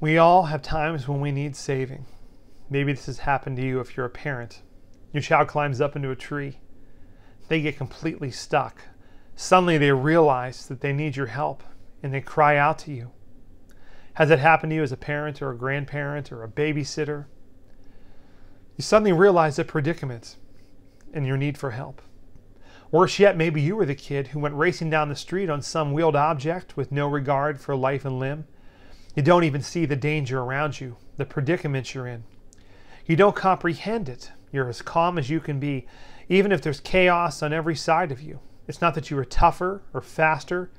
We all have times when we need saving. Maybe this has happened to you if you're a parent. Your child climbs up into a tree. They get completely stuck. Suddenly they realize that they need your help and they cry out to you. Has it happened to you as a parent or a grandparent or a babysitter? You suddenly realize the predicament and your need for help. Worse yet, maybe you were the kid who went racing down the street on some wheeled object with no regard for life and limb you don't even see the danger around you, the predicament you're in. You don't comprehend it. You're as calm as you can be, even if there's chaos on every side of you. It's not that you were tougher or faster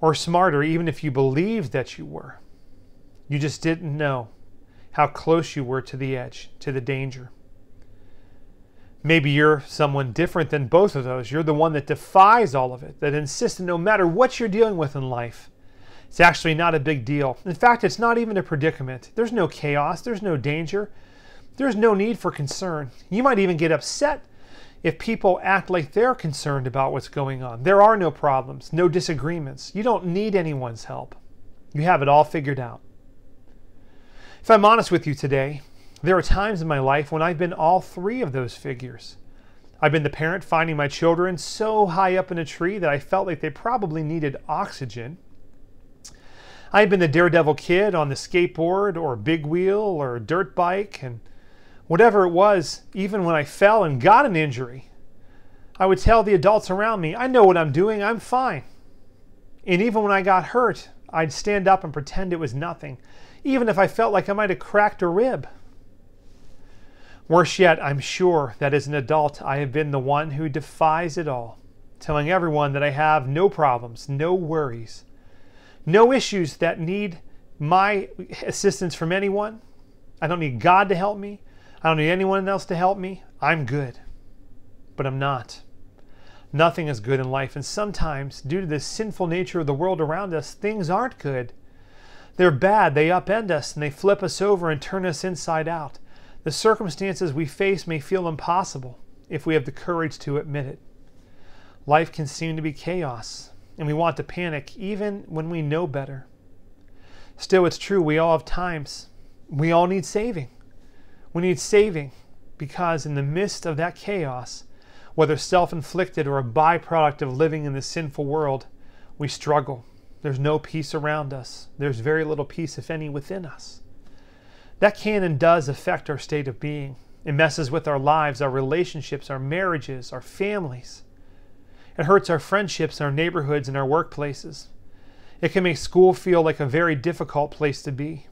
or smarter, even if you believed that you were. You just didn't know how close you were to the edge, to the danger. Maybe you're someone different than both of those. You're the one that defies all of it, that insists that no matter what you're dealing with in life, it's actually not a big deal. In fact, it's not even a predicament. There's no chaos, there's no danger, there's no need for concern. You might even get upset if people act like they're concerned about what's going on. There are no problems, no disagreements. You don't need anyone's help. You have it all figured out. If I'm honest with you today, there are times in my life when I've been all three of those figures. I've been the parent finding my children so high up in a tree that I felt like they probably needed oxygen. I had been the daredevil kid on the skateboard or big wheel or dirt bike, and whatever it was, even when I fell and got an injury, I would tell the adults around me, I know what I'm doing, I'm fine. And even when I got hurt, I'd stand up and pretend it was nothing, even if I felt like I might have cracked a rib. Worse yet, I'm sure that as an adult, I have been the one who defies it all, telling everyone that I have no problems, no worries, no issues that need my assistance from anyone. I don't need God to help me. I don't need anyone else to help me. I'm good. But I'm not. Nothing is good in life, and sometimes, due to the sinful nature of the world around us, things aren't good. They're bad, they upend us, and they flip us over and turn us inside out. The circumstances we face may feel impossible if we have the courage to admit it. Life can seem to be chaos, and we want to panic even when we know better. Still, it's true, we all have times. We all need saving. We need saving because, in the midst of that chaos, whether self inflicted or a byproduct of living in the sinful world, we struggle. There's no peace around us. There's very little peace, if any, within us. That can and does affect our state of being. It messes with our lives, our relationships, our marriages, our families. It hurts our friendships, our neighborhoods, and our workplaces. It can make school feel like a very difficult place to be.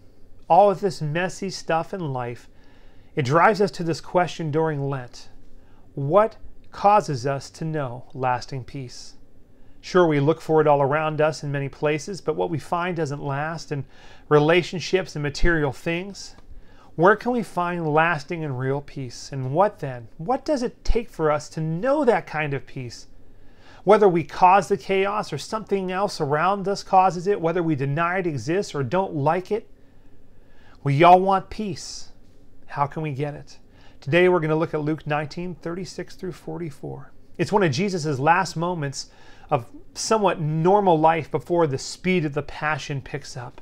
All of this messy stuff in life, it drives us to this question during Lent What causes us to know lasting peace? Sure, we look for it all around us in many places, but what we find doesn't last in relationships and material things. Where can we find lasting and real peace? And what then? What does it take for us to know that kind of peace? Whether we cause the chaos or something else around us causes it, whether we deny it exists or don't like it, we all want peace. How can we get it? Today we're going to look at Luke 19, 36 through 44. It's one of Jesus' last moments of somewhat normal life before the speed of the passion picks up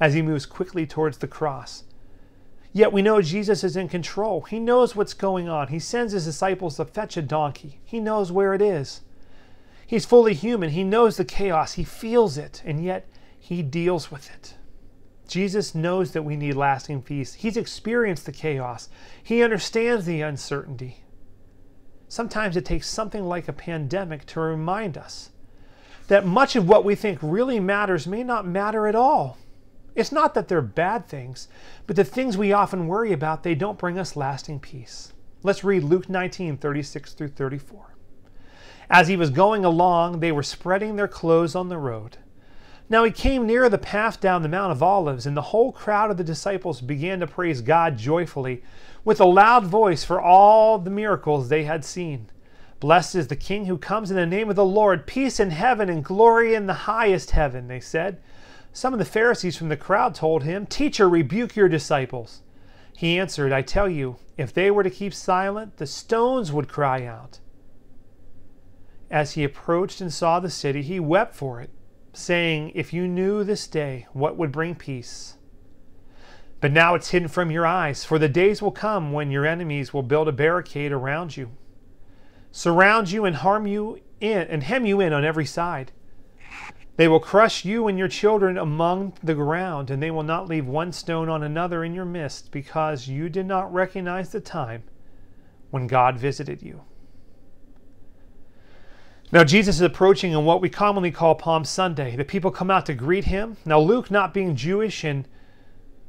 as he moves quickly towards the cross. Yet we know Jesus is in control. He knows what's going on. He sends his disciples to fetch a donkey. He knows where it is. He's fully human. He knows the chaos. He feels it, and yet he deals with it. Jesus knows that we need lasting peace. He's experienced the chaos. He understands the uncertainty. Sometimes it takes something like a pandemic to remind us that much of what we think really matters may not matter at all. It's not that they're bad things, but the things we often worry about, they don't bring us lasting peace. Let's read Luke 19, 36 through 34. As he was going along, they were spreading their clothes on the road. Now he came near the path down the Mount of Olives, and the whole crowd of the disciples began to praise God joyfully with a loud voice for all the miracles they had seen. Blessed is the King who comes in the name of the Lord, peace in heaven and glory in the highest heaven, they said. Some of the Pharisees from the crowd told him, Teacher, rebuke your disciples. He answered, I tell you, if they were to keep silent, the stones would cry out. As he approached and saw the city, he wept for it, saying, If you knew this day what would bring peace, But now it's hidden from your eyes, for the days will come when your enemies will build a barricade around you, surround you and harm you in and hem you in on every side. They will crush you and your children among the ground, and they will not leave one stone on another in your midst, because you did not recognize the time when God visited you. Now, Jesus is approaching on what we commonly call Palm Sunday. The people come out to greet him. Now, Luke, not being Jewish and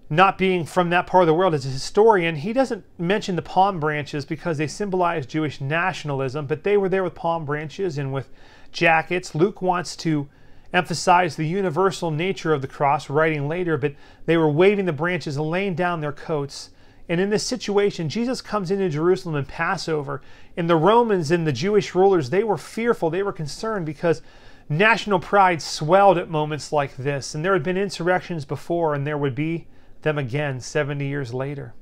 not being from that part of the world as a historian, he doesn't mention the palm branches because they symbolize Jewish nationalism, but they were there with palm branches and with jackets. Luke wants to emphasize the universal nature of the cross, writing later, but they were waving the branches and laying down their coats. And in this situation, Jesus comes into Jerusalem in Passover, and the Romans and the Jewish rulers, they were fearful, they were concerned because national pride swelled at moments like this. And there had been insurrections before, and there would be them again 70 years later.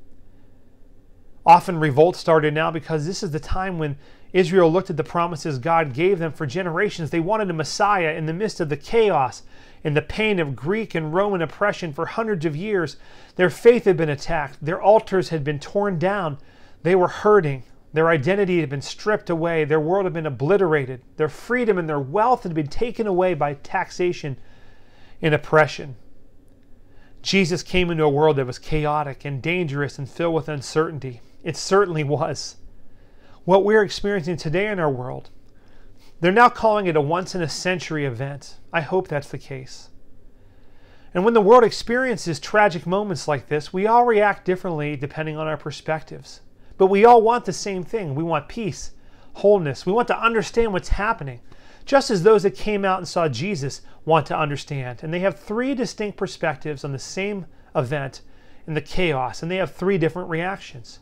Often revolt started now because this is the time when Israel looked at the promises God gave them for generations. They wanted a Messiah in the midst of the chaos and the pain of Greek and Roman oppression for hundreds of years. Their faith had been attacked, their altars had been torn down, they were hurting. Their identity had been stripped away, their world had been obliterated, their freedom and their wealth had been taken away by taxation and oppression. Jesus came into a world that was chaotic and dangerous and filled with uncertainty. It certainly was. What we're experiencing today in our world, they're now calling it a once in a century event. I hope that's the case. And when the world experiences tragic moments like this, we all react differently depending on our perspectives. But we all want the same thing. We want peace, wholeness. We want to understand what's happening just as those that came out and saw Jesus want to understand. And they have three distinct perspectives on the same event in the chaos, and they have three different reactions.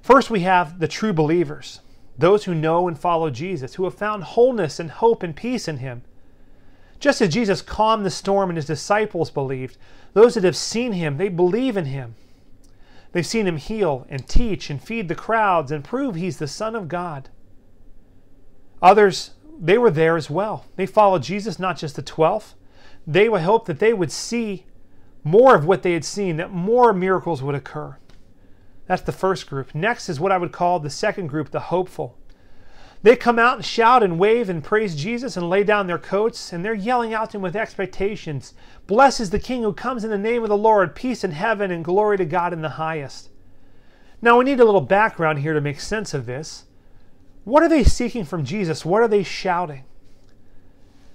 First, we have the true believers, those who know and follow Jesus, who have found wholeness and hope and peace in Him. Just as Jesus calmed the storm and His disciples believed, those that have seen Him, they believe in Him. They've seen Him heal and teach and feed the crowds and prove He's the Son of God. Others they were there as well. They followed Jesus, not just the 12. They would hope that they would see more of what they had seen, that more miracles would occur. That's the first group. Next is what I would call the second group, the hopeful. They come out and shout and wave and praise Jesus and lay down their coats, and they're yelling out to him with expectations. Blessed is the King who comes in the name of the Lord, peace in heaven and glory to God in the highest. Now, we need a little background here to make sense of this. What are they seeking from Jesus? What are they shouting?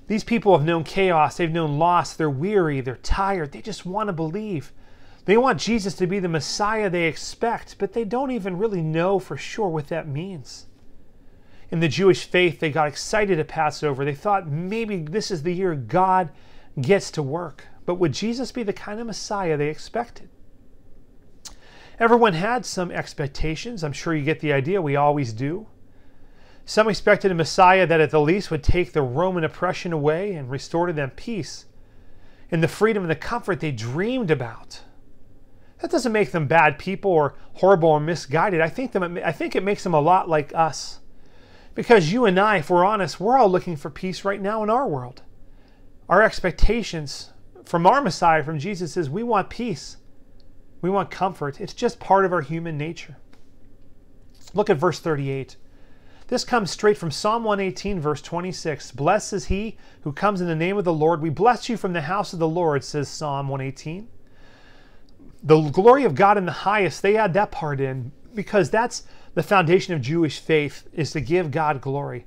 These people have known chaos, they've known loss, they're weary, they're tired, they just want to believe. They want Jesus to be the Messiah they expect, but they don't even really know for sure what that means. In the Jewish faith, they got excited at Passover. They thought maybe this is the year God gets to work. But would Jesus be the kind of Messiah they expected? Everyone had some expectations. I'm sure you get the idea. We always do. Some expected a Messiah that at the least would take the Roman oppression away and restore to them peace and the freedom and the comfort they dreamed about. That doesn't make them bad people or horrible or misguided. I think, them, I think it makes them a lot like us. Because you and I, if we're honest, we're all looking for peace right now in our world. Our expectations from our Messiah, from Jesus, is we want peace. We want comfort. It's just part of our human nature. Look at verse 38. This comes straight from Psalm 118, verse 26. Blessed is he who comes in the name of the Lord. We bless you from the house of the Lord, says Psalm 118. The glory of God in the highest, they add that part in because that's the foundation of Jewish faith is to give God glory.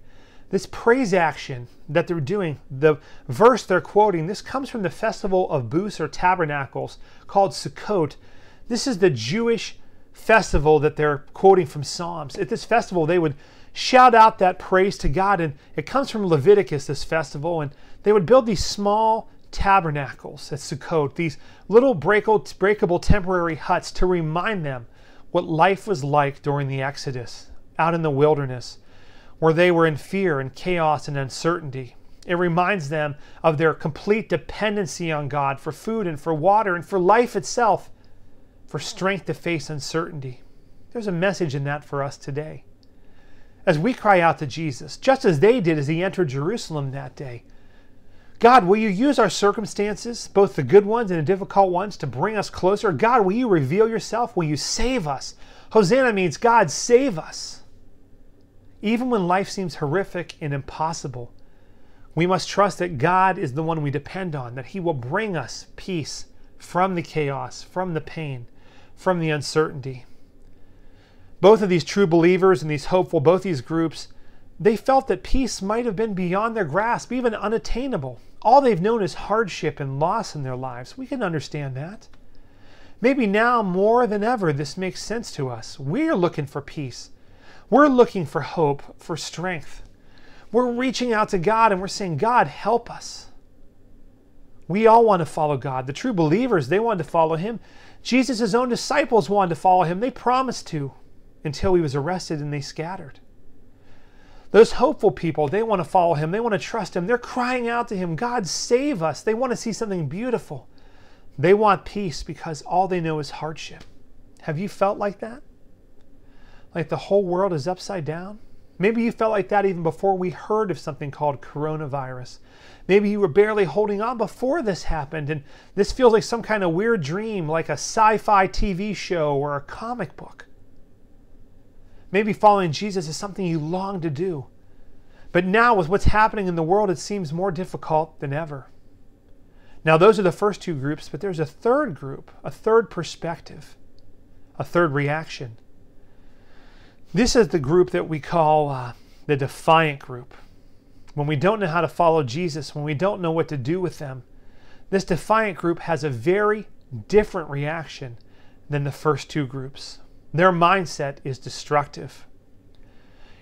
This praise action that they're doing, the verse they're quoting, this comes from the festival of booths or tabernacles called Sukkot. This is the Jewish festival that they're quoting from Psalms. At this festival, they would shout out that praise to God. And it comes from Leviticus, this festival. And they would build these small tabernacles at Sukkot, these little breakable temporary huts to remind them what life was like during the Exodus out in the wilderness, where they were in fear and chaos and uncertainty. It reminds them of their complete dependency on God for food and for water and for life itself, for strength to face uncertainty. There's a message in that for us today as we cry out to Jesus, just as they did as he entered Jerusalem that day. God, will you use our circumstances, both the good ones and the difficult ones, to bring us closer? God, will you reveal yourself? Will you save us? Hosanna means God, save us. Even when life seems horrific and impossible, we must trust that God is the one we depend on, that He will bring us peace from the chaos, from the pain, from the uncertainty. Both of these true believers and these hopeful, both these groups, they felt that peace might have been beyond their grasp, even unattainable. All they've known is hardship and loss in their lives. We can understand that. Maybe now more than ever, this makes sense to us. We're looking for peace. We're looking for hope, for strength. We're reaching out to God and we're saying, God, help us. We all want to follow God. The true believers, they wanted to follow Him. Jesus' own disciples wanted to follow Him. They promised to until He was arrested and they scattered. Those hopeful people, they want to follow him. They want to trust him. They're crying out to him, God, save us. They want to see something beautiful. They want peace because all they know is hardship. Have you felt like that? Like the whole world is upside down? Maybe you felt like that even before we heard of something called coronavirus. Maybe you were barely holding on before this happened, and this feels like some kind of weird dream, like a sci fi TV show or a comic book. Maybe following Jesus is something you long to do. But now, with what's happening in the world, it seems more difficult than ever. Now, those are the first two groups, but there's a third group, a third perspective, a third reaction. This is the group that we call uh, the defiant group. When we don't know how to follow Jesus, when we don't know what to do with them, this defiant group has a very different reaction than the first two groups. Their mindset is destructive.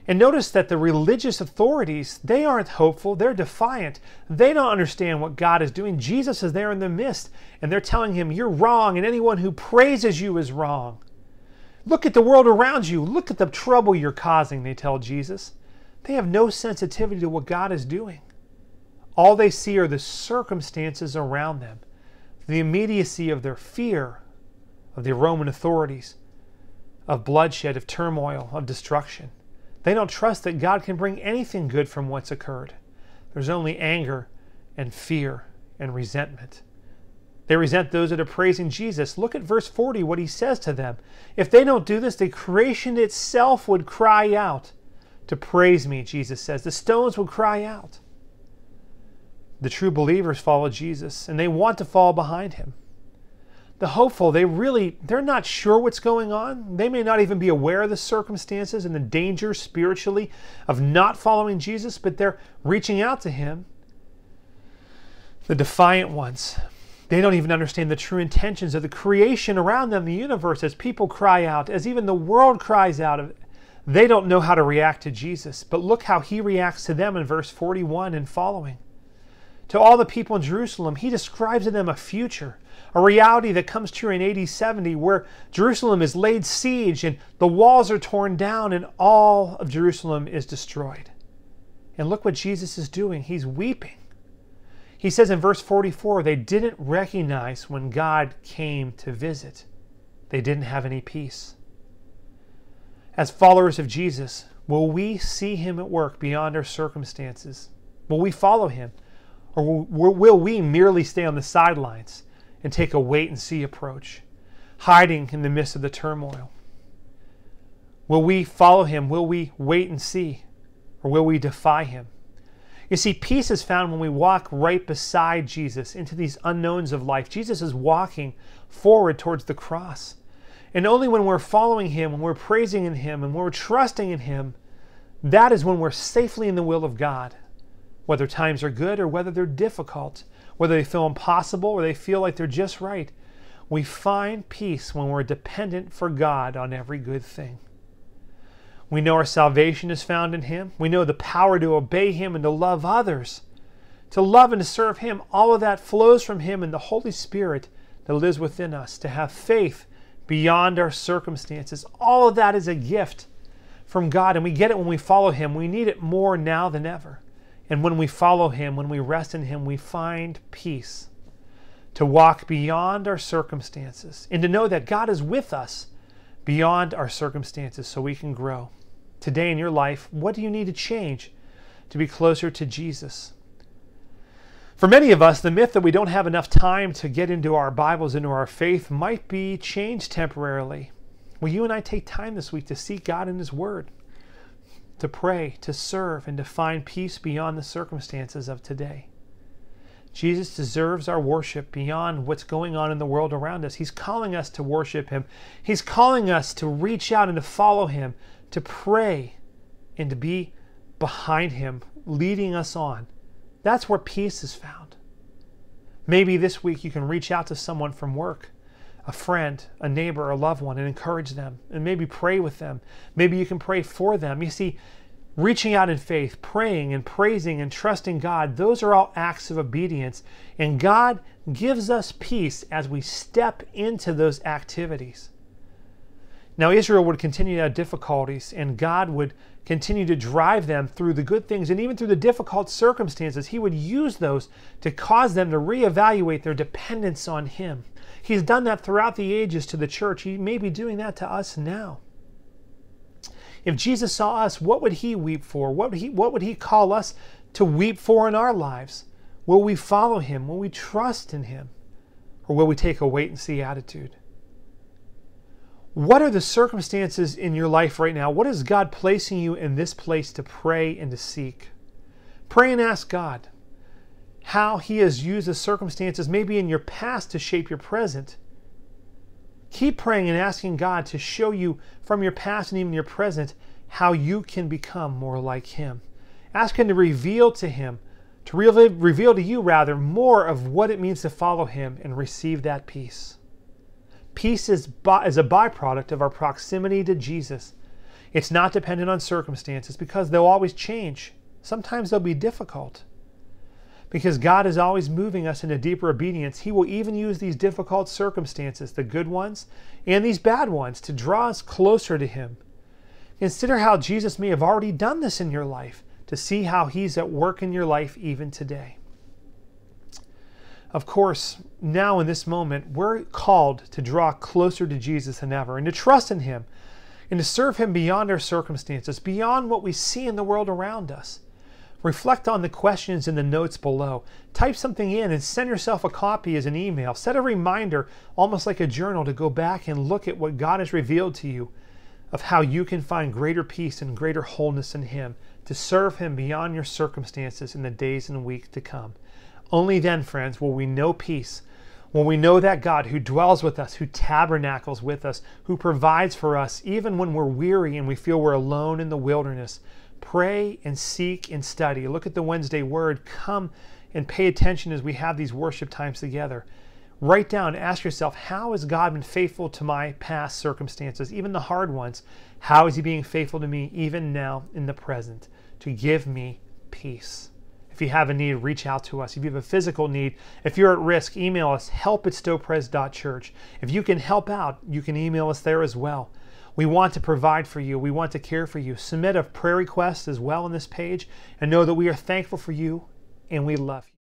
And notice that the religious authorities, they aren't hopeful, they're defiant. They don't understand what God is doing. Jesus is there in the midst, and they're telling him, You're wrong, and anyone who praises you is wrong. Look at the world around you. Look at the trouble you're causing, they tell Jesus. They have no sensitivity to what God is doing. All they see are the circumstances around them, the immediacy of their fear of the Roman authorities of bloodshed, of turmoil, of destruction. They don't trust that God can bring anything good from what's occurred. There's only anger and fear and resentment. They resent those that are praising Jesus. Look at verse 40, what he says to them. If they don't do this, the creation itself would cry out to praise me, Jesus says. The stones would cry out. The true believers follow Jesus, and they want to fall behind him the hopeful they really they're not sure what's going on. They may not even be aware of the circumstances and the danger spiritually of not following jesus but they're reaching out to him. The defiant ones. They don't even understand the true intentions of the creation around them the universe as people cry out as even the world cries out they don't know how to react to jesus. But look how he reacts to them in verse 41 and following. To all the people in jerusalem he describes to them a future a reality that comes true in AD 70 where Jerusalem is laid siege and the walls are torn down and all of Jerusalem is destroyed. And look what Jesus is doing. He's weeping. He says in verse 44 they didn't recognize when God came to visit, they didn't have any peace. As followers of Jesus, will we see him at work beyond our circumstances? Will we follow him? Or will we merely stay on the sidelines? And take a wait and see approach, hiding in the midst of the turmoil? Will we follow him? Will we wait and see? Or will we defy him? You see, peace is found when we walk right beside Jesus into these unknowns of life. Jesus is walking forward towards the cross. And only when we're following him, when we're praising in him, and when we're trusting in him, that is when we're safely in the will of God, whether times are good or whether they're difficult whether they feel impossible or they feel like they're just right. We find peace when we're dependent for God on every good thing. We know our salvation is found in Him. We know the power to obey Him and to love others. To love and to serve Him, all of that flows from Him and the Holy Spirit that lives within us. To have faith beyond our circumstances, all of that is a gift from God, and we get it when we follow Him. We need it more now than ever. And when we follow Him, when we rest in Him, we find peace to walk beyond our circumstances and to know that God is with us beyond our circumstances so we can grow. Today in your life, what do you need to change to be closer to Jesus? For many of us, the myth that we don't have enough time to get into our Bibles, into our faith, might be changed temporarily. Will you and I take time this week to seek God in His Word, to pray, to serve, and to find peace beyond the circumstances of today? Jesus deserves our worship beyond what's going on in the world around us. He's calling us to worship Him. He's calling us to reach out and to follow Him, to pray, and to be behind Him, leading us on that's where peace is found. Maybe this week you can reach out to someone from work, a friend, a neighbor, or a loved one, and encourage them, and maybe pray with them. Maybe you can pray for them. You see, reaching out in faith, praying and praising and trusting God, those are all acts of obedience. And God gives us peace as we step into those activities. Now, Israel would continue to have difficulties, and God would continue to drive them through the good things and even through the difficult circumstances. He would use those to cause them to reevaluate their dependence on Him. He's done that throughout the ages to the church. He may be doing that to us now. If Jesus saw us, what would He weep for? What would He, what would he call us to weep for in our lives? Will we follow Him? Will we trust in Him? Or will we take a wait and see attitude? What are the circumstances in your life right now? What is God placing you in this place to pray and to seek? Pray and ask God how He has used the circumstances, maybe in your past, to shape your present. Keep praying and asking God to show you from your past and even your present how you can become more like Him. Ask Him to reveal to Him, to reveal to you rather, more of what it means to follow Him and receive that peace. Peace is, is a byproduct of our proximity to Jesus. It's not dependent on circumstances because they'll always change. Sometimes they'll be difficult. Because God is always moving us into deeper obedience, He will even use these difficult circumstances, the good ones and these bad ones, to draw us closer to Him. Consider how Jesus may have already done this in your life to see how He's at work in your life even today. Of course, now in this moment, we're called to draw closer to Jesus than ever and to trust in Him and to serve Him beyond our circumstances, beyond what we see in the world around us. Reflect on the questions in the notes below. Type something in and send yourself a copy as an email. Set a reminder, almost like a journal, to go back and look at what God has revealed to you of how you can find greater peace and greater wholeness in Him, to serve Him beyond your circumstances in the days and weeks to come. Only then, friends, will we know peace. When we know that God who dwells with us, who tabernacles with us, who provides for us, even when we're weary and we feel we're alone in the wilderness, pray and seek and study. Look at the Wednesday word. Come and pay attention as we have these worship times together. Write down, ask yourself, how has God been faithful to my past circumstances, even the hard ones? How is He being faithful to me, even now in the present, to give me peace? If you have a need, reach out to us. If you have a physical need, if you're at risk, email us help at stowpres.church. If you can help out, you can email us there as well. We want to provide for you. We want to care for you. Submit a prayer request as well on this page and know that we are thankful for you and we love you.